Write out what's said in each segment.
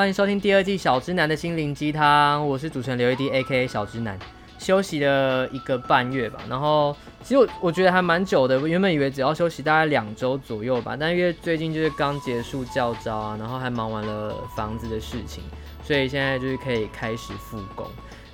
欢迎收听第二季小直男的心灵鸡汤，我是主持人刘一迪 A.K.A 小直男。休息了一个半月吧，然后其实我我觉得还蛮久的，我原本以为只要休息大概两周左右吧，但因为最近就是刚结束校招啊，然后还忙完了房子的事情，所以现在就是可以开始复工。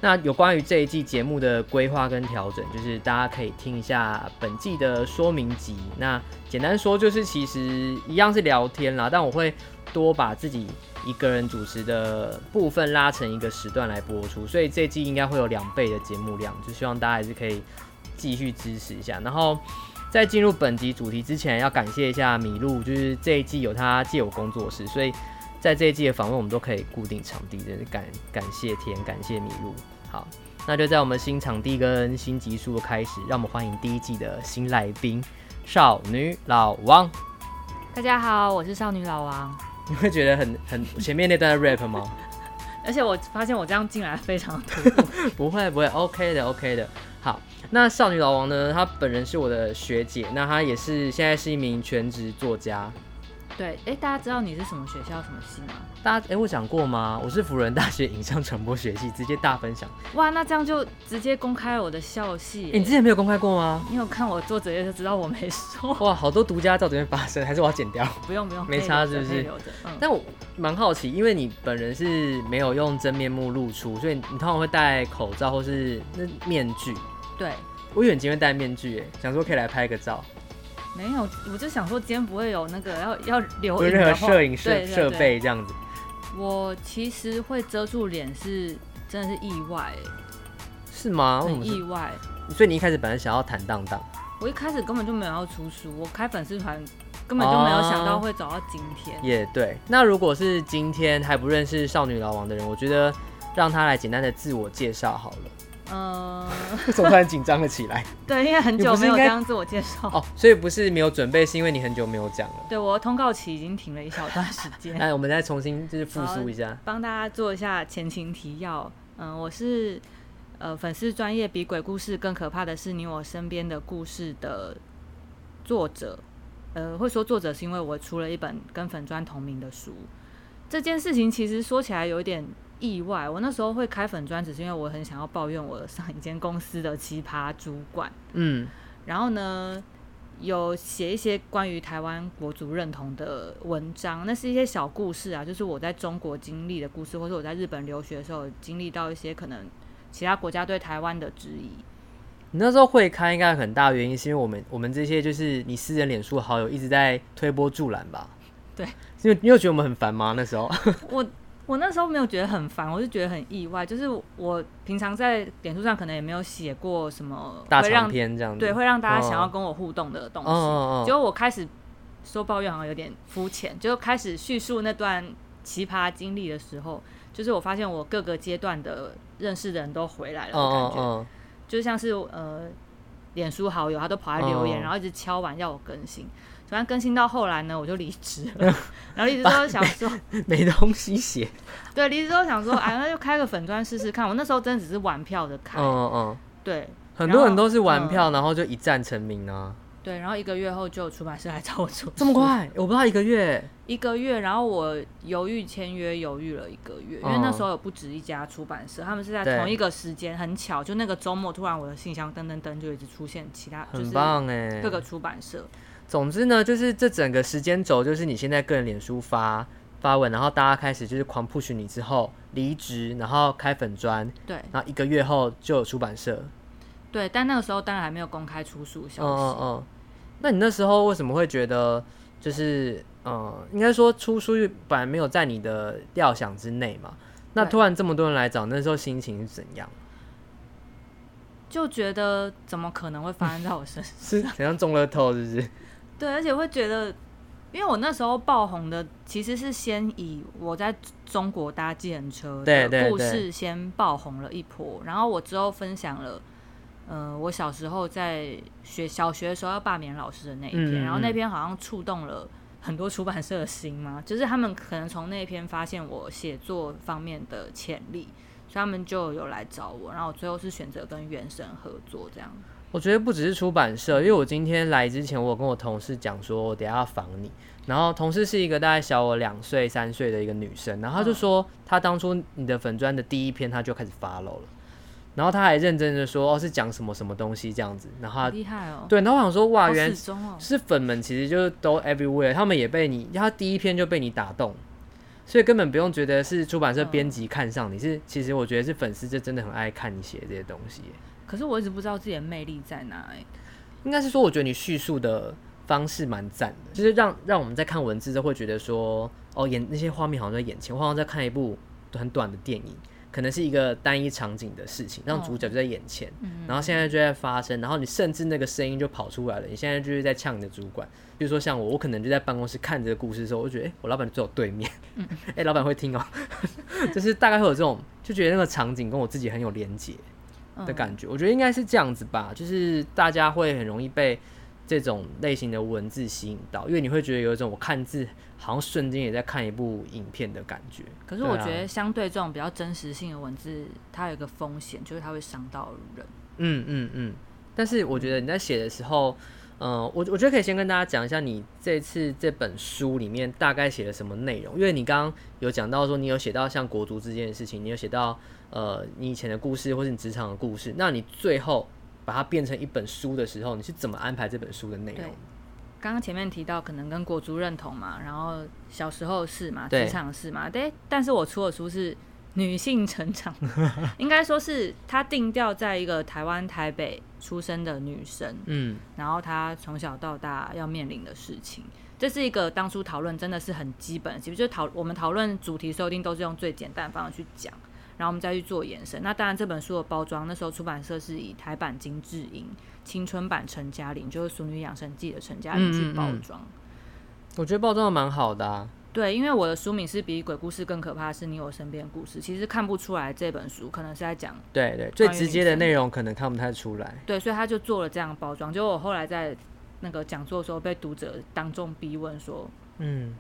那有关于这一季节目的规划跟调整，就是大家可以听一下本季的说明集。那简单说就是，其实一样是聊天啦，但我会多把自己一个人主持的部分拉成一个时段来播出，所以这季应该会有两倍的节目量，就希望大家还是可以继续支持一下。然后在进入本集主题之前，要感谢一下米露，就是这一季有他借我工作室，所以。在这一季的访问，我们都可以固定场地，真是感感谢天，感谢米露。好，那就在我们新场地跟新集数的开始，让我们欢迎第一季的新来宾少女老王。大家好，我是少女老王。你会觉得很很前面那段的 rap 吗？而且我发现我这样进来非常突兀。不会不会，OK 的 OK 的。好，那少女老王呢？她本人是我的学姐，那她也是现在是一名全职作家。对，哎、欸，大家知道你是什么学校、什么系吗？大家，哎、欸，我讲过吗？我是辅仁大学影像传播学系，直接大分享。哇，那这样就直接公开了我的校系。欸、你之前没有公开过吗？你有看我做作业就知道我没说。哇，好多独家照这边发生，还是我要剪掉？不用不用，没差是不是？嗯、但我蛮好奇，因为你本人是没有用真面目露出，所以你通常会戴口罩或是那面具。对，我以为你今天戴面具，哎，想说可以来拍个照。没有，我就想说今天不会有那个要要留任何摄影设设备这样子。我其实会遮住脸是真的是意外，是吗？很意外。所以你一开始本来想要坦荡荡？我一开始根本就没有要出书，我开粉丝团根本就没有想到会走到今天。也、oh, yeah, 对，那如果是今天还不认识少女老王的人，我觉得让他来简单的自我介绍好了。嗯，突然紧张了起来。对，因为很久没有这样自我介绍哦，所以不是没有准备，是因为你很久没有讲了。对，我的通告期已经停了一小段时间。那我们再重新就是复述一下，帮大家做一下前情提要。嗯，我是呃粉丝专业比鬼故事更可怕的是你我身边的故事的作者。呃，会说作者是因为我出了一本跟粉砖同名的书。这件事情其实说起来有一点。意外，我那时候会开粉专，只是因为我很想要抱怨我上一间公司的奇葩主管。嗯，然后呢，有写一些关于台湾国族认同的文章，那是一些小故事啊，就是我在中国经历的故事，或者我在日本留学的时候经历到一些可能其他国家对台湾的质疑。你那时候会开，应该很大原因是因为我们我们这些就是你私人脸书好友一直在推波助澜吧？对，因为你有觉得我们很烦吗？那时候 我。我那时候没有觉得很烦，我是觉得很意外。就是我平常在脸书上可能也没有写过什么大长篇这样子，对，会让大家想要跟我互动的东西。哦、结果我开始说抱怨好像有点肤浅，就开始叙述那段奇葩经历的时候，就是我发现我各个阶段的认识的人都回来了的感觉，就像是呃，脸书好友他都跑来留言，哦、然后一直敲碗要我更新。反正更新到后来呢，我就离职了。然后离职之后想说没，没东西写。对，离职之后想说，哎，那就开个粉砖试试看。我那时候真的只是玩票的开。嗯嗯。嗯对。很多人都是玩票，然后就一战成名啊。对，然后一个月后就有出版社来找我出。这么快？我不知道一个月。一个月，然后我犹豫签约，犹豫了一个月，因为那时候有不止一家出版社，他们是在同一个时间，很巧，就那个周末，突然我的信箱噔噔噔就一直出现其他，很棒哎，各个出版社。总之呢，就是这整个时间轴，就是你现在个人脸书发发文，然后大家开始就是狂 push 你之后离职，然后开粉砖，对，然后一个月后就有出版社，对，但那个时候当然还没有公开出书消息。嗯嗯嗯。那你那时候为什么会觉得就是嗯，应该说出书本来没有在你的料想之内嘛？那突然这么多人来找，那时候心情是怎样？就觉得怎么可能会发生在我身上？是好像中了透，是不是？对，而且会觉得，因为我那时候爆红的其实是先以我在中国搭计程车的故事先爆红了一波，然后我之后分享了，呃，我小时候在学小学的时候要罢免老师的那一篇，嗯、然后那篇好像触动了很多出版社的心嘛，就是他们可能从那一篇发现我写作方面的潜力，所以他们就有来找我，然后我最后是选择跟原神合作这样。我觉得不只是出版社，因为我今天来之前，我有跟我同事讲说，我等下要访你。然后同事是一个大概小我两岁三岁的一个女生，然后她就说，她当初你的粉砖的第一篇，她就开始 follow 了。然后她还认真的说，哦，是讲什么什么东西这样子。然后厉害哦。对，然后我想说，哇，原来是粉们其实就是都 everywhere，他们也被你，他第一篇就被你打动，所以根本不用觉得是出版社编辑看上你，是其实我觉得是粉丝就真的很爱看你写这些东西。可是我一直不知道自己的魅力在哪，应该是说，我觉得你叙述的。方式蛮赞的，就是让让我们在看文字都会觉得说，哦，眼那些画面好像在眼前，我好像在看一部很短的电影，可能是一个单一场景的事情，让主角就在眼前，哦、然后现在就在发生，然后你甚至那个声音就跑出来了，你现在就是在呛你的主管，比如说像我，我可能就在办公室看这个故事的时候，我就觉得，哎、欸，我老板坐我对面，哎、老板会听哦，就是大概会有这种，就觉得那个场景跟我自己很有连结的感觉，嗯、我觉得应该是这样子吧，就是大家会很容易被。这种类型的文字吸引到，因为你会觉得有一种我看字好像瞬间也在看一部影片的感觉。可是我觉得相对这种比较真实性的文字，它有一个风险，就是它会伤到人。嗯嗯嗯。但是我觉得你在写的时候，呃，我我觉得可以先跟大家讲一下你这次这本书里面大概写了什么内容，因为你刚刚有讲到说你有写到像国足之间的事情，你有写到呃你以前的故事或是你职场的故事，那你最后。把它变成一本书的时候，你是怎么安排这本书的内容？刚刚前面提到可能跟国足认同嘛，然后小时候是嘛，职场是嘛，对。但是我出的书是女性成长，应该说是她定调在一个台湾台北出生的女生，嗯，然后她从小到大要面临的事情，这是一个当初讨论真的是很基本，其实就讨我们讨论主题设定都是用最简单的方式去讲。然后我们再去做延伸。那当然，这本书的包装，那时候出版社是以台版金智英青春版陈嘉玲，就是《俗女养生记》的陈嘉玲去包装。嗯嗯。我觉得包装的蛮好的啊。对，因为我的书名是比鬼故事更可怕，是你我身边的故事。其实看不出来这本书可能是在讲。对对，最直接的内容可能看不太出来。对，所以他就做了这样的包装。就我后来在那个讲座的时候，被读者当众逼问说：“嗯。”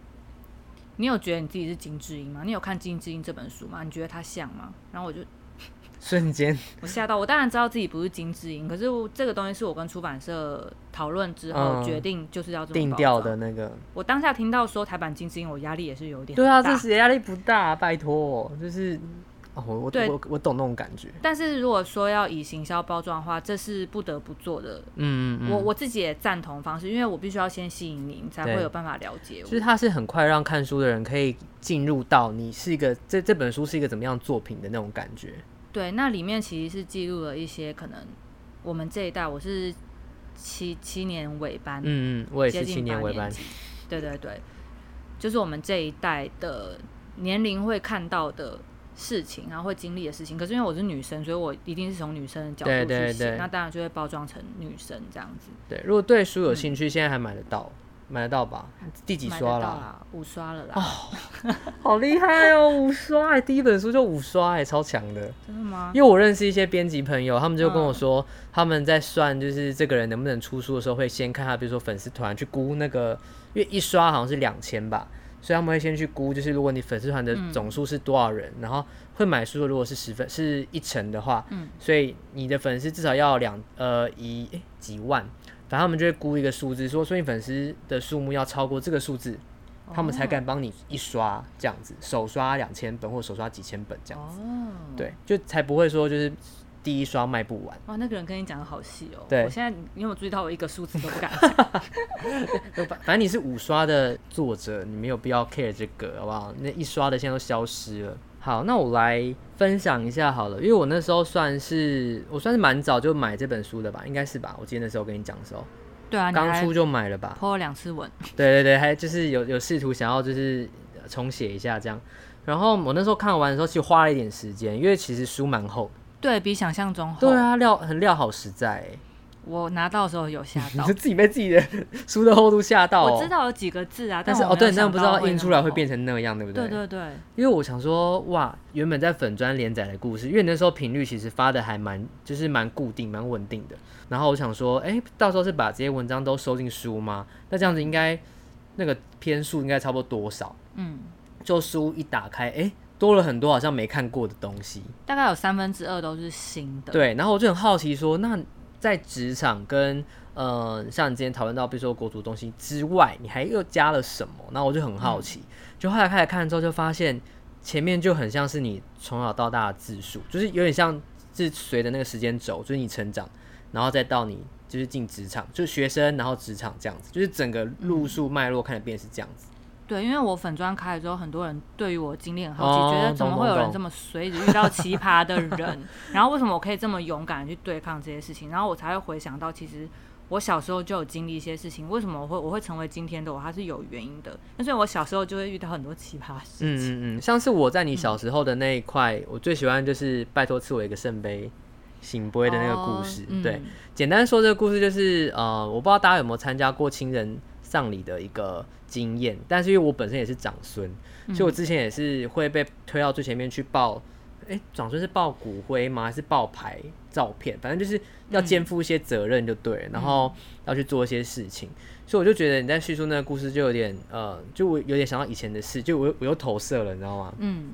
你有觉得你自己是金智英吗？你有看《金智英》这本书吗？你觉得他像吗？然后我就瞬间 我吓到，我当然知道自己不是金智英，可是这个东西是我跟出版社讨论之后决定就是要这么定调的那个。我当下听到说台版金智英，我压力也是有点大。对啊，这是压力不大，拜托，就是。哦，我对我我懂那种感觉。但是如果说要以行销包装的话，这是不得不做的。嗯，嗯，嗯，我我自己也赞同方式，因为我必须要先吸引你，你才会有办法了解我。就是它是很快让看书的人可以进入到你是一个这这本书是一个怎么样作品的那种感觉。对，那里面其实是记录了一些可能我们这一代，我是七七年尾班，嗯嗯，我也是七年尾班。对对对，就是我们这一代的年龄会看到的。事情，然后会经历的事情，可是因为我是女生，所以我一定是从女生的角度去写，对对对，那当然就会包装成女生这样子。对，如果对书有兴趣，嗯、现在还买得到，买得到吧？第几刷了？啦五刷了啦！哦，好厉害哦，五刷！第一本书就五刷，哎，超强的。真的吗？因为我认识一些编辑朋友，他们就跟我说，嗯、他们在算就是这个人能不能出书的时候，会先看他，比如说粉丝团去估那个，因为一刷好像是两千吧。所以他们会先去估，就是如果你粉丝团的总数是多少人，嗯、然后会买书的如果是十分是一成的话，嗯，所以你的粉丝至少要两呃一、欸、几万，反正他们就会估一个数字，说所以你粉丝的数目要超过这个数字，哦、他们才敢帮你一刷这样子，手刷两千本或手刷几千本这样子，哦，对，就才不会说就是。第一刷卖不完哇！那个人跟你讲的好细哦。对，我现在你有没有注意到我一个数字都不敢讲。反正你是五刷的作者，你没有必要 care 这个，好不好？那一刷的现在都消失了。好，那我来分享一下好了，因为我那时候算是我算是蛮早就买这本书的吧，应该是吧？我记得那时候跟你讲的时候，对啊，刚出就买了吧？po 了两次文。对对对，还就是有有试图想要就是重写一下这样。然后我那时候看完的时候，其实花了一点时间，因为其实书蛮厚。对，比想象中厚。对啊，料很料好实在。我拿到的时候有吓 到，你是自己被自己的 书的厚度吓到。我知道有几个字啊，但是哦，对，但不知道印出来会变成那样，对不对？对对对。因为我想说，哇，原本在粉砖连载的故事，因为那时候频率其实发的还蛮，就是蛮固定、蛮稳定的。然后我想说，哎，到时候是把这些文章都收进书吗？那这样子应该那个篇数应该差不多多少？嗯，就书一打开，哎。多了很多好像没看过的东西，大概有三分之二都是新的。对，然后我就很好奇说，那在职场跟呃，像你今天讨论到，比如说国足东西之外，你还又加了什么？那我就很好奇。嗯、就后来开始看之后，就发现前面就很像是你从小到大的自述，就是有点像是随着那个时间轴，就是你成长，然后再到你就是进职场，就是学生，然后职场这样子，就是整个路数脉络看的变是这样子。对，因为我粉砖开了之后，很多人对于我经历很好奇，哦、觉得怎么会有人这么随意遇到奇葩的人，然后为什么我可以这么勇敢去对抗这些事情，然后我才会回想到其实。我小时候就有经历一些事情，为什么我会我会成为今天的我？它是有原因的。但是我小时候就会遇到很多奇葩事情。嗯嗯嗯，像是我在你小时候的那一块，嗯、我最喜欢就是拜托赐我一个圣杯，醒杯的那个故事。哦嗯、对，简单说这个故事就是呃，我不知道大家有没有参加过亲人丧礼的一个经验，但是因为我本身也是长孙，嗯、所以我之前也是会被推到最前面去报。哎、欸，长孙是报骨灰吗？还是报牌照片？反正就是要肩负一些责任，就对，嗯、然后要去做一些事情。嗯、所以我就觉得你在叙述那个故事，就有点呃，就我有点想到以前的事，就我我又投射了，你知道吗？嗯，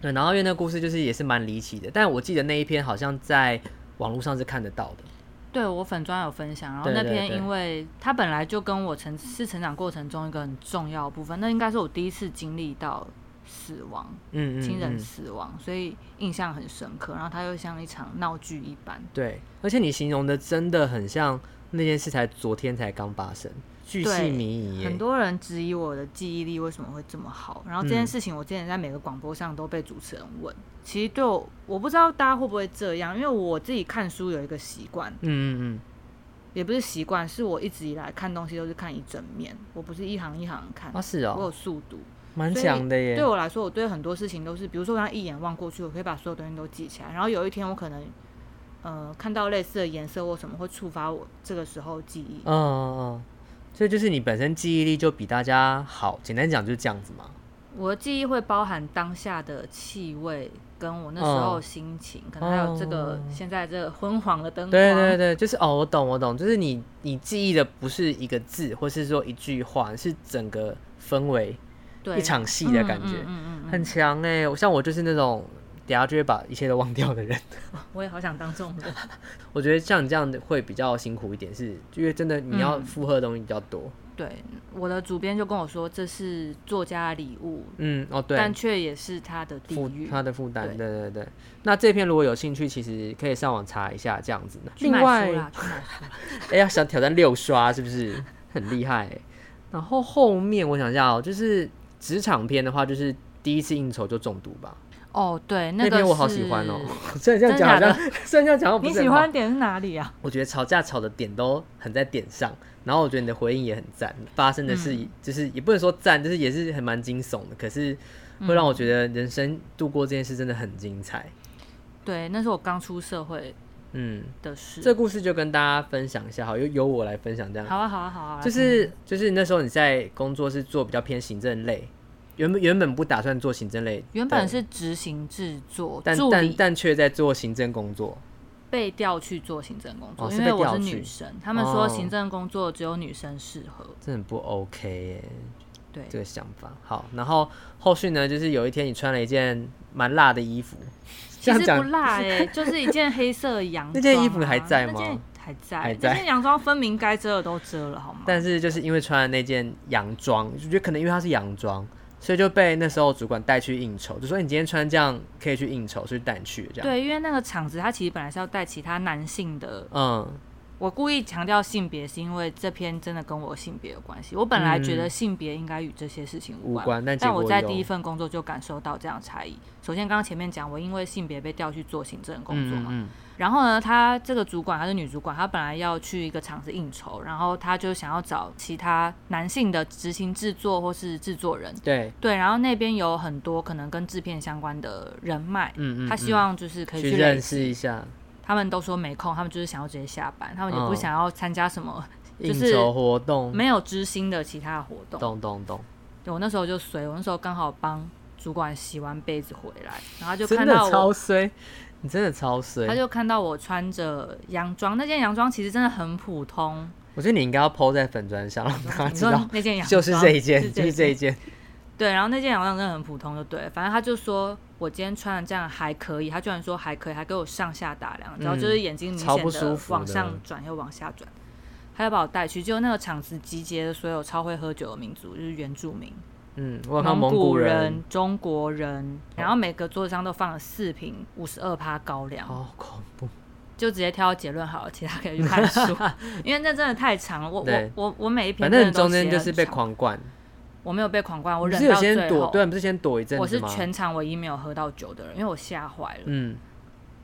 对。然后因为那个故事就是也是蛮离奇的，但我记得那一篇好像在网络上是看得到的。对，我粉专有分享，然后那篇因为它本来就跟我成是成长过程中一个很重要的部分，那应该是我第一次经历到。死亡，嗯，亲人死亡，所以印象很深刻。然后它又像一场闹剧一般。对，而且你形容的真的很像那件事才昨天才刚发生，巨细靡遗。很多人质疑我的记忆力为什么会这么好。然后这件事情我之前在每个广播上都被主持人问。嗯、其实对我，我不知道大家会不会这样，因为我自己看书有一个习惯，嗯嗯嗯，也不是习惯，是我一直以来看东西都是看一整面，我不是一行一行看，啊是哦，我有速读。蛮强的耶！对我来说，我对很多事情都是，比如说，我一眼望过去，我可以把所有东西都记起来。然后有一天，我可能，呃，看到类似的颜色或什么，会触发我这个时候记忆。嗯嗯嗯。所以就是你本身记忆力就比大家好，简单讲就是这样子嘛。我的记忆会包含当下的气味，跟我那时候心情，嗯、可能还有这个现在这个昏黄的灯光。对对对，就是哦，我懂我懂，就是你你记忆的不是一个字，或是说一句话，是整个氛围。对一场戏的感觉，嗯嗯很强哎、欸！像我就是那种等下就会把一切都忘掉的人。我也好想当这种人。我觉得像你这样的会比较辛苦一点，是因为真的你要负荷的东西比较多。嗯、对，我的主编就跟我说，这是作家的礼物。嗯哦对，但却也是他的地狱，他的负担。对，对对对。那这篇如果有兴趣，其实可以上网查一下这样子的。另外，哎呀，想挑战六刷是不是很厉害、欸？然后后面我想一下哦、喔，就是。职场篇的话，就是第一次应酬就中毒吧。哦，对，那个篇我好喜欢哦。虽然这样讲好像，虽然这样讲，你喜欢点是哪里啊？我觉得吵架吵的点都很在点上，然后我觉得你的回应也很赞，发生的事就是也不能说赞，就是也是很蛮惊悚的，可是会让我觉得人生度过这件事真的很精彩。对，那是我刚出社会。嗯的事，这故事就跟大家分享一下，好，由由我来分享这样。好啊，好啊，好啊。就是就是那时候你在工作是做比较偏行政类，原本原本不打算做行政类，原本是执行制作，但但但却在做行政工作，被调去做行政工作，因为我是女生，他们说行政工作只有女生适合，这很不 OK 耶。对，这个想法。好，然后后续呢，就是有一天你穿了一件蛮辣的衣服。其实不辣哎、欸，就是一件黑色洋装、啊。那件衣服还在吗？还在。那件洋装分明该遮的都遮了，好吗？但是就是因为穿了那件洋装，就觉得可能因为它是洋装，所以就被那时候主管带去应酬，就说你今天穿这样可以去应酬，所以带你去这样。对，因为那个场子他其实本来是要带其他男性的，嗯。我故意强调性别，是因为这篇真的跟我性别有关系。我本来觉得性别应该与这些事情无关，但，但我在第一份工作就感受到这样的差异。首先，刚刚前面讲，我因为性别被调去做行政工作嘛，嗯嗯，然后呢，他这个主管他是女主管，她本来要去一个厂子应酬，然后她就想要找其他男性的执行制作或是制作人，对对，然后那边有很多可能跟制片相关的人脉，嗯，嗯嗯，他希望就是可以去认识一下。他们都说没空，他们就是想要直接下班，他们也不想要参加什么应酬活动，没有知心的其他活动。咚咚咚。对，我那时候就随，我那时候刚好帮主管洗完杯子回来，然后就看到我超衰，你真的超衰。他就看到我穿着洋装，那件洋装其实真的很普通。我觉得你应该要 po 在粉砖上，让大家知道那件洋装就是这一件，就是这一件。对，然后那件洋装真的很普通，就对，反正他就说。我今天穿的这样还可以，他居然说还可以，还给我上下打量，然后就是眼睛明显的往上转又往下转，他就把我带去，就那个场子集结的所有超会喝酒的民族，就是原住民，嗯，蒙古人、中国人，然后每个桌子上都放了四瓶五十二趴高粱，好恐怖。就直接挑结论好了，其他可以去看书，因为那真的太长了。我我我我每一篇，反正中间就是被狂灌。我没有被狂灌，我忍到最后。躲对，不是先躲一阵。我是全场唯一没有喝到酒的人，因为我吓坏了。嗯。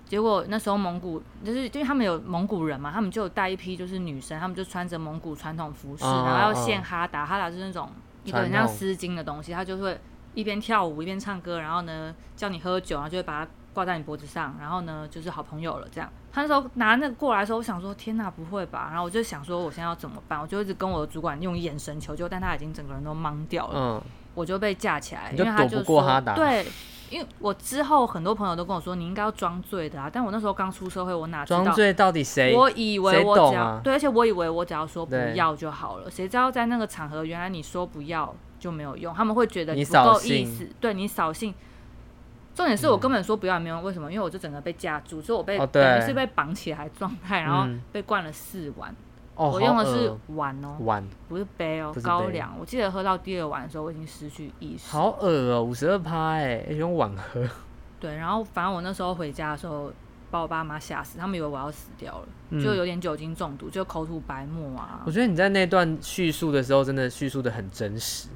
结果那时候蒙古就是，因为他们有蒙古人嘛，他们就有带一批就是女生，他们就穿着蒙古传统服饰，哦、然后要献哈达，哈达是那种一个很像丝巾的东西，他就会一边跳舞一边唱歌，然后呢叫你喝酒，然后就会把它挂在你脖子上，然后呢就是好朋友了这样。他那时候拿那个过来的时候，我想说天哪，不会吧？然后我就想说我现在要怎么办？我就一直跟我的主管用眼神求救，但他已经整个人都懵掉了。嗯，我就被架起来，因为他就说对，因为我之后很多朋友都跟我说你应该要装醉的啊，但我那时候刚出社会，我哪知道装醉到底谁？我以为我只要、啊、对，而且我以为我只要说不要就好了，谁知道在那个场合，原来你说不要就没有用，他们会觉得你不够意思，对你扫兴。重点是我根本说不要也没有，为什么？因为我就整个被架住，所以我被等于是被绑起来状态，然后被灌了四碗。我用的是碗哦，碗不是杯哦，高粱。我记得喝到第二碗的时候，我已经失去意识。好恶哦，五十二趴哎，用碗喝。对，然后反正我那时候回家的时候，把我爸妈吓死，他们以为我要死掉了，就有点酒精中毒，就口吐白沫啊。我觉得你在那段叙述的时候，真的叙述的很真实。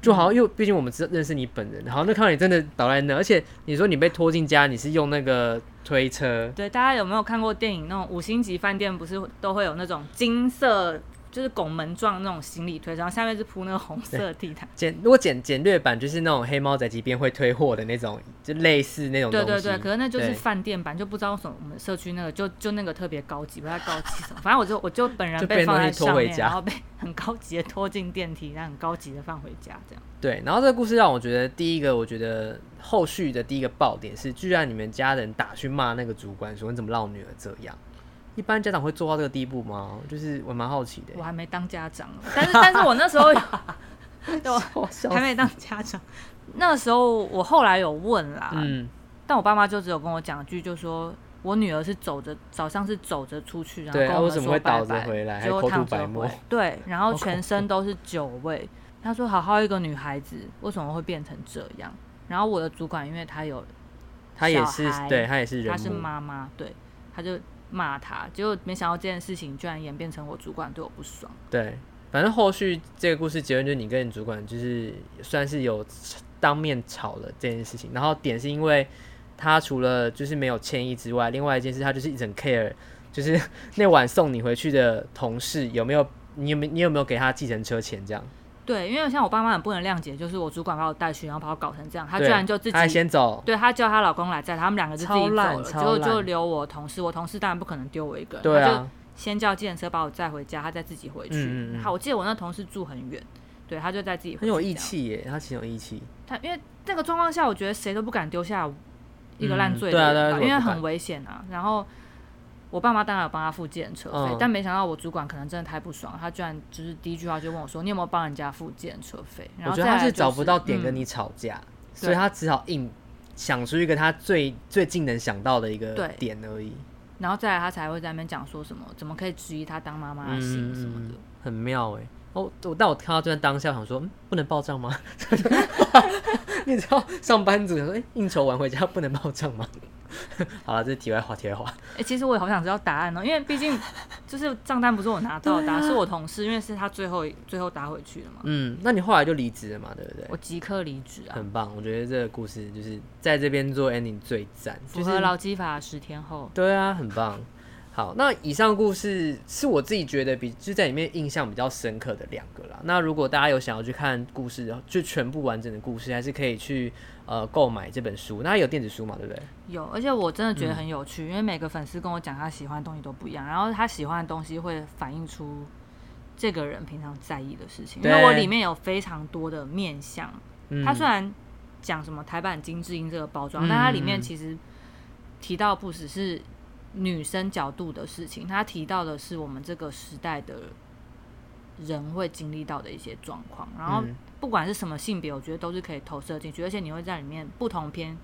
就好像，又毕竟我们知认识你本人，然后那看到你真的倒在那，而且你说你被拖进家，你是用那个推车。对，大家有没有看过电影？那种五星级饭店不是都会有那种金色？就是拱门状那种行李推，然后下面是铺那个红色地毯。简如果简简略版就是那种黑猫宅急便会推货的那种，就类似那种。对对对，可是那就是饭店版，就不知道为什么我们社区那个就就那个特别高级，不太高级什么。反正我就我就本人被放在上面，然后被 很高级的拖进电梯，然后很高级的放回家这样。对，然后这个故事让我觉得第一个，我觉得后续的第一个爆点是，居然你们家人打去骂那个主管说，你怎么让我女儿这样？一般家长会做到这个地步吗？就是我蛮好奇的。我还没当家长，但是但是我那时候有，我还没当家长。那时候我后来有问啦，嗯，但我爸妈就只有跟我讲一句，就说我女儿是走着早上是走着出去，然后跟我们说拜拜，结果躺着回，对，然后 全身都是酒味。他说好好一个女孩子为什么会变成这样？然后我的主管因为他有，他也是对他也是人，他是妈妈，对，他就。骂他，结果没想到这件事情居然演变成我主管对我不爽。对，反正后续这个故事结论就是你跟你主管就是算是有当面吵了这件事情，然后点是因为他除了就是没有歉意之外，另外一件事他就是一整 care，就是那晚送你回去的同事有没有你有没你有没有给他计程车钱这样。对，因为像我爸妈很不能谅解，就是我主管把我带去，然后把我搞成这样，他居然就自己先走，对，他叫他老公来载，他们两个就自己走了，就就留我同事，我同事当然不可能丢我一个人，对啊，他就先叫计程车把我载回家，他再自己回去。嗯嗯好，我记得我那同事住很远，对，他就在自己回去。很有义气耶，他挺有义气。他因为那个状况下，我觉得谁都不敢丢下一个烂醉的人，因为很危险啊。然后。我爸妈当然有帮他付计程车费，嗯、但没想到我主管可能真的太不爽，他居然就是第一句话就问我说：“你有没有帮人家付计程车费？”我觉得他是找不到点跟你吵架，嗯、所以他只好硬想出一个他最最近能想到的一个点而已。然后再来，他才会在那边讲说什么，怎么可以质疑他当妈妈的心什么的，嗯、很妙哎。哦，我但我看到这段当下想说，嗯，不能报账吗？你知道上班族想说，哎、欸，应酬完回家不能报账吗？好了，这是题外话，题外话。哎、欸，其实我也好想知道答案哦、喔，因为毕竟就是账单不是我拿到的，答、啊、是我同事，因为是他最后最后打回去的嘛。嗯，那你后来就离职了嘛，对不对？我即刻离职啊，很棒。我觉得这个故事就是在这边做 ending 最赞，符合劳基法十天后。对啊，很棒。好，那以上故事是我自己觉得比就在里面印象比较深刻的两个啦。那如果大家有想要去看故事，就全部完整的故事，还是可以去呃购买这本书。那有电子书嘛，对不对？有，而且我真的觉得很有趣，嗯、因为每个粉丝跟我讲他喜欢的东西都不一样，然后他喜欢的东西会反映出这个人平常在意的事情。对因为我里面有非常多的面相，嗯、他虽然讲什么台版金智英这个包装，嗯、但他里面其实提到不只是。女生角度的事情，他提到的是我们这个时代的人会经历到的一些状况，然后不管是什么性别，我觉得都是可以投射进去，而且你会在里面不同篇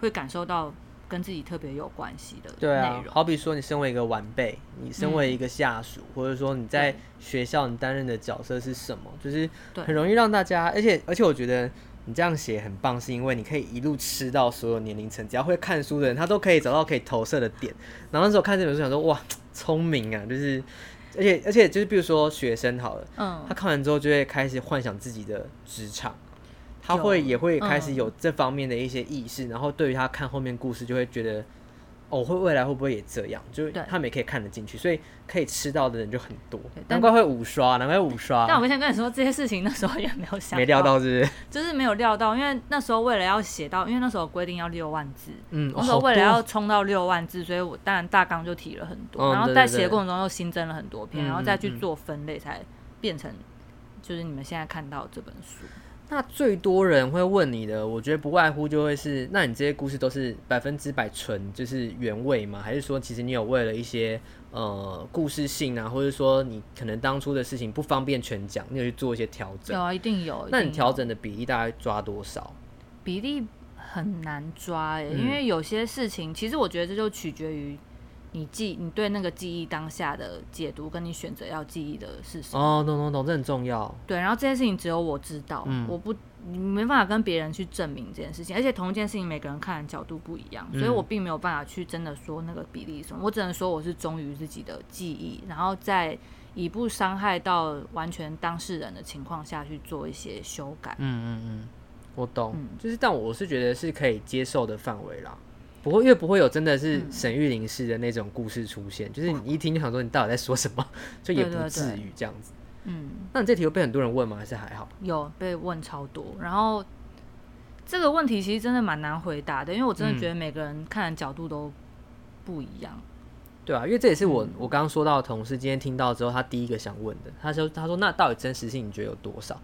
会感受到跟自己特别有关系的内容。对啊，好比说你身为一个晚辈，你身为一个下属，嗯、或者说你在学校你担任的角色是什么，就是很容易让大家，而且而且我觉得你这样写很棒，是因为你可以一路吃到所有年龄层，只要会看书的人，他都可以找到可以投射的点。然后那时候看这本书，想说哇，聪明啊，就是。而且而且就是比如说学生好了，嗯，他看完之后就会开始幻想自己的职场，他会也会开始有这方面的一些意识，然后对于他看后面故事就会觉得。我、哦、会未来会不会也这样？就是他们也可以看得进去，所以可以吃到的人就很多。难怪会五刷，难怪五刷。但我先跟你说，这些事情那时候也没有想，没料到，是不是？就是没有料到，因为那时候为了要写到，因为那时候规定要六万字，嗯，那时候为了要冲到六万字，所以我当然大纲就提了很多，然后在写的过程中又新增了很多篇，然后再去做分类，才变成就是你们现在看到这本书。那最多人会问你的，我觉得不外乎就会是，那你这些故事都是百分之百纯，就是原味吗？还是说，其实你有为了一些呃故事性啊，或者说你可能当初的事情不方便全讲，你有去做一些调整？有啊，一定有。那你调整的比例大概抓多少？比例很难抓哎、欸，因为有些事情，嗯、其实我觉得这就取决于。你记，你对那个记忆当下的解读，跟你选择要记忆的是什么？哦，懂懂懂，这很重要。对，然后这件事情只有我知道，嗯、我不，你没办法跟别人去证明这件事情，而且同一件事情每个人看的角度不一样，所以我并没有办法去真的说那个比例什么，我只能说我是忠于自己的记忆，然后在以不伤害到完全当事人的情况下去做一些修改。嗯嗯嗯，我懂，嗯、就是但我是觉得是可以接受的范围啦。不会，因为不会有真的是沈玉琳式的那种故事出现，嗯、就是你一听就想说你到底在说什么，就也不至于这样子。嗯，那你这题有被很多人问吗？还是还好？有被问超多，然后这个问题其实真的蛮难回答的，因为我真的觉得每个人看的角度都不一样。嗯、对啊，因为这也是我我刚刚说到的同事今天听到之后，他第一个想问的，他说他说那到底真实性你觉得有多少？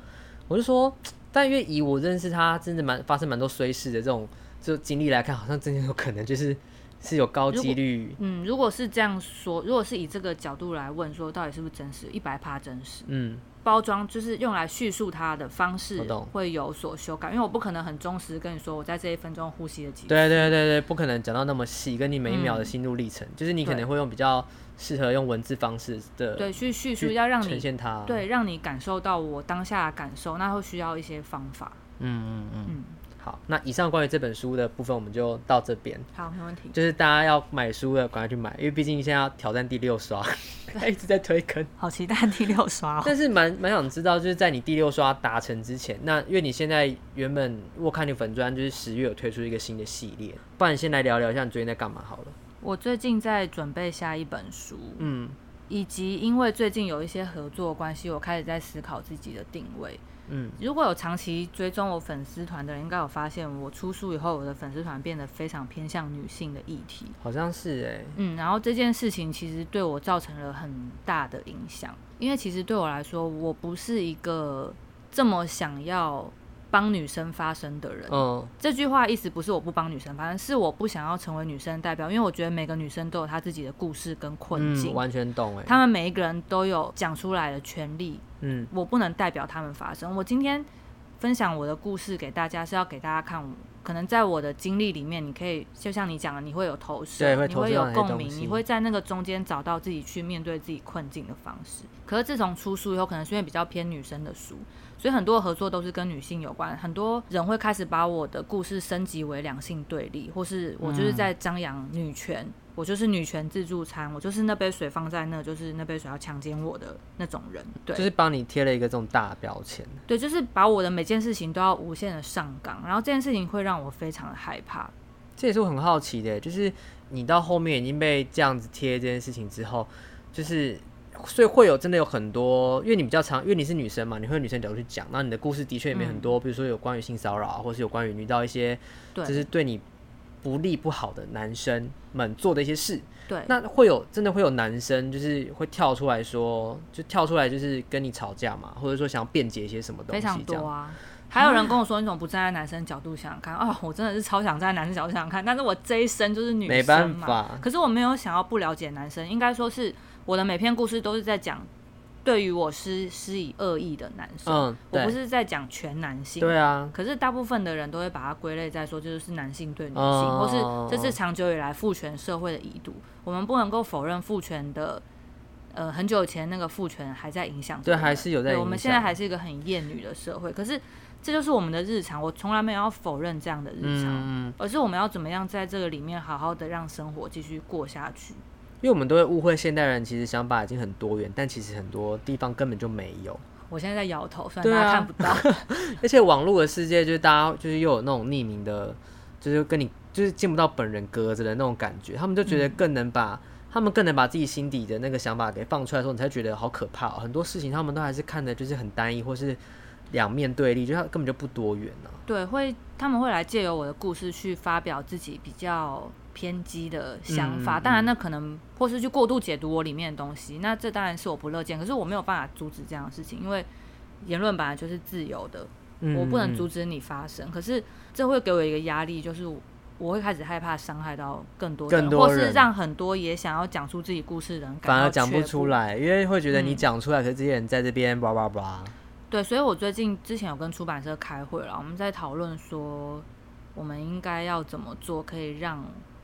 我就说，但因为以我认识他，真的蛮发生蛮多衰事的这种。就经历来看，好像真的有可能就是 是有高几率。嗯，如果是这样说，如果是以这个角度来问，说到底是不是真实，一百趴真实。嗯，包装就是用来叙述它的方式会有所修改，因为我不可能很忠实跟你说，我在这一分钟呼吸了几。对对对对，不可能讲到那么细，跟你每一秒的心路历程，嗯、就是你可能会用比较适合用文字方式的对去叙述，要让你呈现它，对，让你感受到我当下的感受，那会需要一些方法。嗯嗯嗯。嗯嗯好，那以上关于这本书的部分，我们就到这边。好，没问题。就是大家要买书的，赶快去买，因为毕竟现在要挑战第六刷，他 一直在推坑。好期待第六刷哦！但是蛮蛮想知道，就是在你第六刷达成之前，那因为你现在原本我看你粉砖，就是十月有推出一个新的系列，不然你先来聊聊一下你最近在干嘛好了。我最近在准备下一本书，嗯，以及因为最近有一些合作关系，我开始在思考自己的定位。嗯，如果有长期追踪我粉丝团的人，应该有发现我出书以后，我的粉丝团变得非常偏向女性的议题。好像是哎、欸，嗯，然后这件事情其实对我造成了很大的影响，因为其实对我来说，我不是一个这么想要帮女生发声的人，嗯，这句话意思不是我不帮女生发声，是我不想要成为女生代表，因为我觉得每个女生都有她自己的故事跟困境，嗯、完全懂哎，她们每一个人都有讲出来的权利，嗯，我不能代表他们发声。我今天分享我的故事给大家，是要给大家看，可能在我的经历里面，你可以就像你讲的，你会有投射，对，你会有共鸣，你会在那个中间找到自己去面对自己困境的方式。可是自从出书以后，可能是因为比较偏女生的书。所以很多合作都是跟女性有关，很多人会开始把我的故事升级为两性对立，或是我就是在张扬女权，嗯、我就是女权自助餐，我就是那杯水放在那，就是那杯水要强奸我的那种人，对，就是帮你贴了一个这种大标签，对，就是把我的每件事情都要无限的上纲，然后这件事情会让我非常的害怕。这也是我很好奇的，就是你到后面已经被这样子贴这件事情之后，就是。所以会有真的有很多，因为你比较常，因为你是女生嘛，你会女生角度去讲，那你的故事的确也没很多，嗯、比如说有关于性骚扰啊，或是有关于遇到一些，就是对你不利不好的男生们做的一些事。对，那会有真的会有男生就是会跳出来说，就跳出来就是跟你吵架嘛，或者说想要辩解一些什么东西。非常多啊，还有人跟我说，你怎么不站在男生角度想想看？哦，我真的是超想站在男生角度想想看，但是我这一生就是女生嘛，没办法。可是我没有想要不了解男生，应该说是。我的每篇故事都是在讲对于我施施以恶意的男生，嗯，我不是在讲全男性，对啊。可是大部分的人都会把它归类在说，就是男性对女性，嗯、或是这是长久以来父权社会的遗毒。我们不能够否认父权的，呃，很久以前那个父权还在影响，对，还是有在影响。我们现在还是一个很厌女的社会，可是这就是我们的日常。我从来没有要否认这样的日常，嗯、而是我们要怎么样在这个里面好好的让生活继续过下去。因为我们都会误会现代人其实想法已经很多元，但其实很多地方根本就没有。我现在在摇头，虽然大家看不到。啊、而且网络的世界就是大家就是又有那种匿名的，就是跟你就是见不到本人隔着的那种感觉，他们就觉得更能把、嗯、他们更能把自己心底的那个想法给放出来的时候，你才觉得好可怕、喔。很多事情他们都还是看的就是很单一，或是两面对立，就他根本就不多元呢、啊。对，会他们会来借由我的故事去发表自己比较。偏激的想法，当然那可能或是去过度解读我里面的东西，那这当然是我不乐见。可是我没有办法阻止这样的事情，因为言论本来就是自由的，我不能阻止你发声。可是这会给我一个压力，就是我会开始害怕伤害到更多人，或是让很多也想要讲出自己故事的人反而讲不出来，因为会觉得你讲出来，可是这些人在这边叭叭叭。对，所以我最近之前有跟出版社开会了，我们在讨论说我们应该要怎么做，可以让。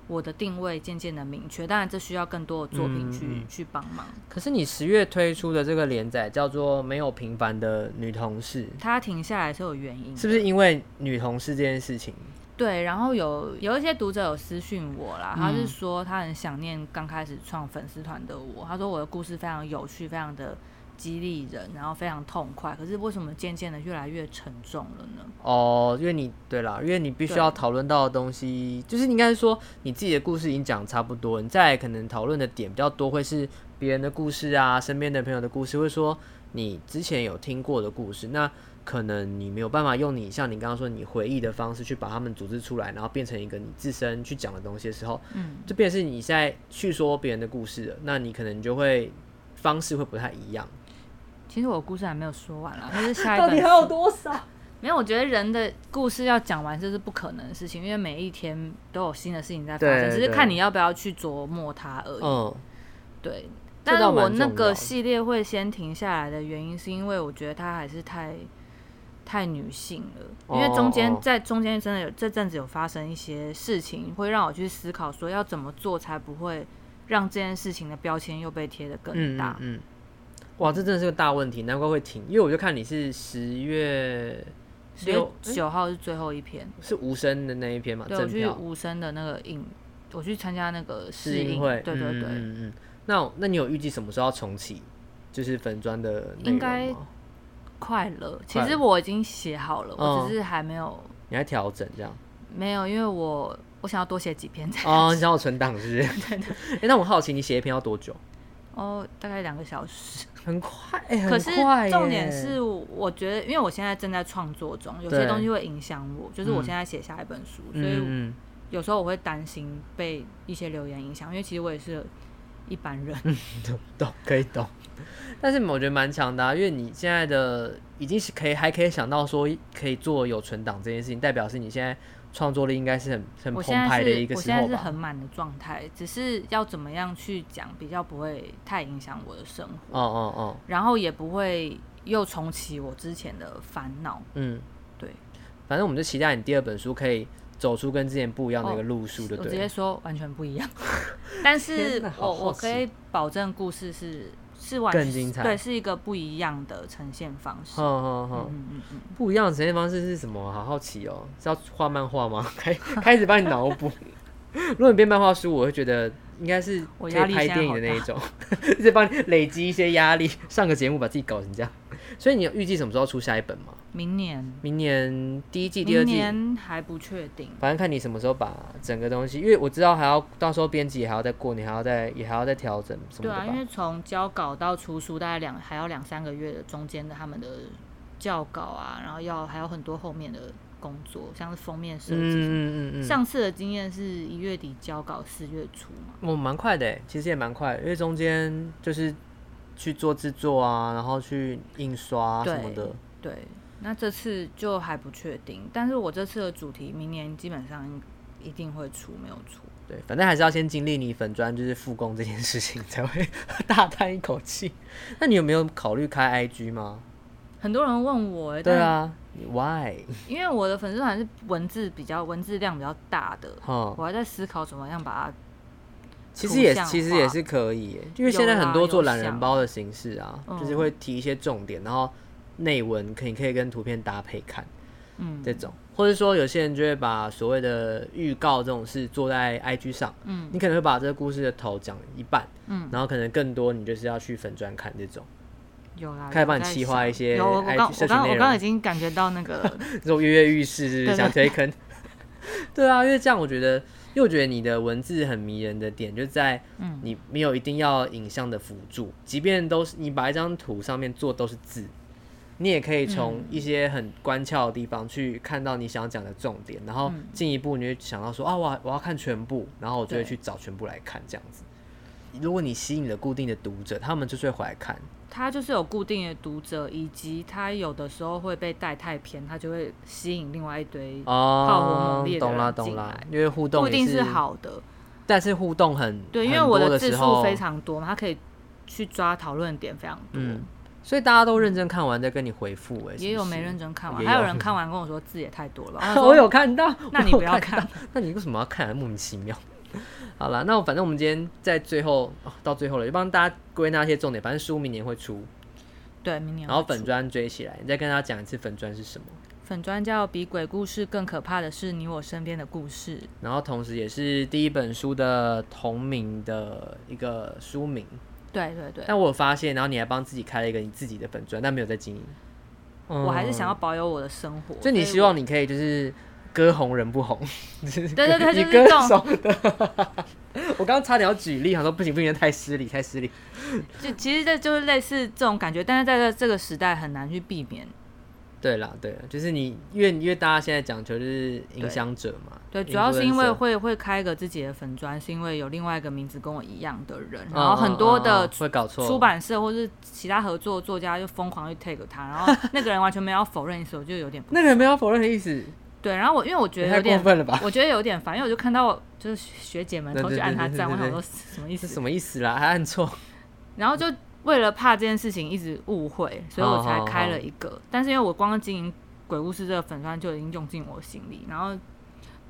我的定位渐渐的明确，当然这需要更多的作品去、嗯、去帮忙。可是你十月推出的这个连载叫做《没有平凡的女同事》，它停下来是有原因，是不是因为女同事这件事情？对，然后有有一些读者有私讯我啦，他是说他很想念刚开始创粉丝团的我，他说我的故事非常有趣，非常的。激励人，然后非常痛快。可是为什么渐渐的越来越沉重了呢？哦，因为你对啦，因为你必须要讨论到的东西，就是应该是说你自己的故事已经讲差不多，你再可能讨论的点比较多，会是别人的故事啊，身边的朋友的故事，会说你之前有听过的故事，那可能你没有办法用你像你刚刚说你回忆的方式去把他们组织出来，然后变成一个你自身去讲的东西的时候，嗯，就变成是你现在去说别人的故事了，那你可能就会方式会不太一样。其实我故事还没有说完了，但是下一本到底还有多少？没有，我觉得人的故事要讲完这是不可能的事情，因为每一天都有新的事情在发生，只是看你要不要去琢磨它而已。嗯，对。但是我那个系列会先停下来的原因，是因为我觉得它还是太太女性了，因为中间在中间真的有这阵子有发生一些事情，会让我去思考说要怎么做才不会让这件事情的标签又被贴得更大。嗯。嗯哇，这真的是个大问题，难怪会停。因为我就看你是十月十月九号是最后一篇，是无声的那一篇嘛？对，我去无声的那个影，我去参加那个试映会。对对对，嗯嗯。那那你有预计什么时候要重启？就是粉砖的应该快了。其实我已经写好了，我只是还没有。你还调整这样？没有，因为我我想要多写几篇才。哦，你想要存档是不是？对对。哎，那我好奇，你写一篇要多久？哦，大概两个小时。很快，欸、很快，可是重点是，我觉得，因为我现在正在创作中，有些东西会影响我。就是我现在写下一本书，嗯、所以有时候我会担心被一些留言影响，因为其实我也是一般人，嗯、懂懂可以懂。但是我觉得蛮强的，啊，因为你现在的已经是可以还可以想到说可以做有存档这件事情，代表是你现在。创作力应该是很很澎湃的一个时候吧。我现在是很满的状态，只是要怎么样去讲，比较不会太影响我的生活。哦哦哦。然后也不会又重启我之前的烦恼。嗯，对。反正我们就期待你第二本书可以走出跟之前不一样的一个路数，对不对？我直接说完全不一样。但是 我我可以保证故事是。是完全更精彩，对，是一个不一样的呈现方式。嗯嗯嗯嗯，不一样的呈现方式是什么？好好奇哦，是要画漫画吗？开开始帮你脑补。如果你变漫画书，我会觉得应该是可以拍电影的那一种，一直帮你累积一些压力，上个节目把自己搞成这样。所以你有预计什么时候出下一本吗？明年，明年第一季、第二季年还不确定，反正看你什么时候把整个东西，因为我知道还要到时候编辑也还要再过，你还要再也还要再调整什么的。对啊，因为从交稿到出书大概两还要两三个月的中间的他们的校稿啊，然后要还有很多后面的工作，像是封面设计。嗯嗯嗯嗯。上次的经验是一月底交稿，四月初嘛。哦，蛮快的，其实也蛮快，因为中间就是去做制作啊，然后去印刷什么的。对。那这次就还不确定，但是我这次的主题明年基本上一定会出，没有出。对，反正还是要先经历你粉砖就是复工这件事情，才会 大叹一口气。那你有没有考虑开 IG 吗？很多人问我、欸，对啊，Why？因为我的粉丝团是文字比较文字量比较大的，嗯、我还在思考怎么样把它。其实也其实也是可以，因为现在很多做懒人包的形式啊，就是会提一些重点，然后内文可以可以跟图片搭配看，嗯，这种，或者说有些人就会把所谓的预告这种事做在 IG 上，嗯，你可能会把这个故事的头讲一半，嗯，然后可能更多你就是要去粉专看这种，有啦，开始帮你企划一些，有我刚我刚我刚已经感觉到那个 这种跃跃欲试，想推坑？对啊，因为这样我觉得。因为我觉得你的文字很迷人的点，就在你没有一定要影像的辅助，即便都是你把一张图上面做都是字，你也可以从一些很关窍的地方去看到你想讲的重点，然后进一步你会想到说啊，我我要看全部，然后我就会去找全部来看这样子。如果你吸引了固定的读者，他们就是会回来看。他就是有固定的读者，以及他有的时候会被带太偏，他就会吸引另外一堆炮火猛烈的人进来。因为互动不一定是好的，但是互动很对，因为我的字数非常多嘛，他可以去抓讨论点非常多，嗯，所以大家都认真看完再跟你回复。哎，也有没认真看完，还有人看完跟我说字也太多了。我有看到，那你不要看，那你为什么要看？莫名其妙。好了，那我反正我们今天在最后、哦、到最后了，就帮大家归纳一些重点。反正书明年会出，对，明年。然后粉砖追起来，你再跟大家讲一次粉砖是什么？粉砖叫比鬼故事更可怕的是你我身边的故事。然后同时也是第一本书的同名的一个书名。对对对。但我有发现，然后你还帮自己开了一个你自己的粉砖，但没有在经营。嗯、我还是想要保有我的生活，所以你希望你可以就是。歌红人不红，对对对，你歌手的。我刚刚差点要举例，想说不行不行，太失礼太失礼。就其实这就是类似这种感觉，但是在这这个时代很难去避免。对啦，对啦，就是你因为因为大家现在讲求就是影响者嘛。对，主要是因为会会开个自己的粉砖，是因为有另外一个名字跟我一样的人，然后很多的会搞错出版社或是其他合作作家就疯狂去 take 他，然后那个人完全没有否认意思，我就有点 那个人没有否认的意思。对，然后我因为我觉得有点，我觉得有点烦，因为我就看到就是学姐们都去按他赞，我想说什么意思？什么意思啦？还按错？然后就为了怕这件事情一直误会，所以我才开了一个。Oh, oh, oh. 但是因为我光经营鬼故事这个粉砖就已经用尽我心力，然后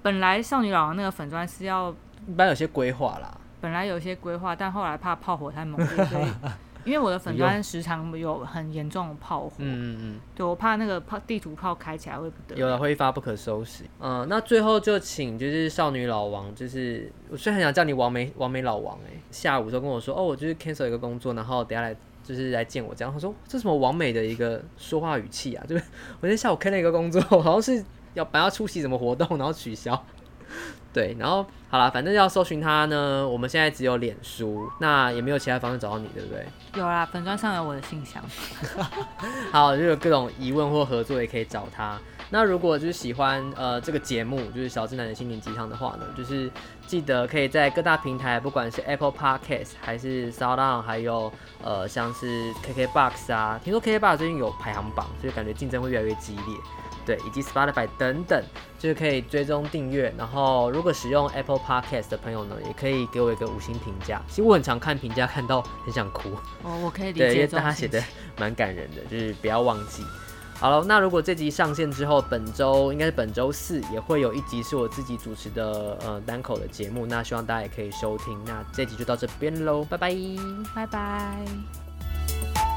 本来少女老王那个粉砖是要一般有些规划啦，本来有些规划，但后来怕炮火太猛烈，所以。因为我的粉砖时常有很严重的炮火，嗯嗯，对，我怕那个炮地图炮开起来会不得，有了会一发不可收拾。嗯，那最后就请就是少女老王，就是我虽然很想叫你王美王美老王哎、欸，下午时候跟我说哦，我就是 cancel 一个工作，然后等下来就是来见我这样。他说这什么王美的一个说话语气啊？就是 我今天下午 cancel 一个工作，好像是要本来要出席什么活动，然后取消。对，然后好了，反正要搜寻他呢，我们现在只有脸书，那也没有其他方式找到你，对不对？有啦，粉专上有我的信箱。好，就有各种疑问或合作也可以找他。那如果就是喜欢呃这个节目，就是小智男的心灵鸡汤的话呢，就是记得可以在各大平台，不管是 Apple Podcast 还是 SoundOn，还有呃像是 KKBox 啊，听说 KKBox 最近有排行榜，所以感觉竞争会越来越激烈。对，以及 Spotify 等等，就是可以追踪订阅。然后，如果使用 Apple Podcast 的朋友呢，也可以给我一个五星评价。其实我很常看评价，看到很想哭。哦，我可以理解。对，因为大家写的蛮感人的，就是不要忘记。好了，那如果这集上线之后，本周应该是本周四也会有一集是我自己主持的呃单口的节目，那希望大家也可以收听。那这集就到这边喽，拜拜，拜拜。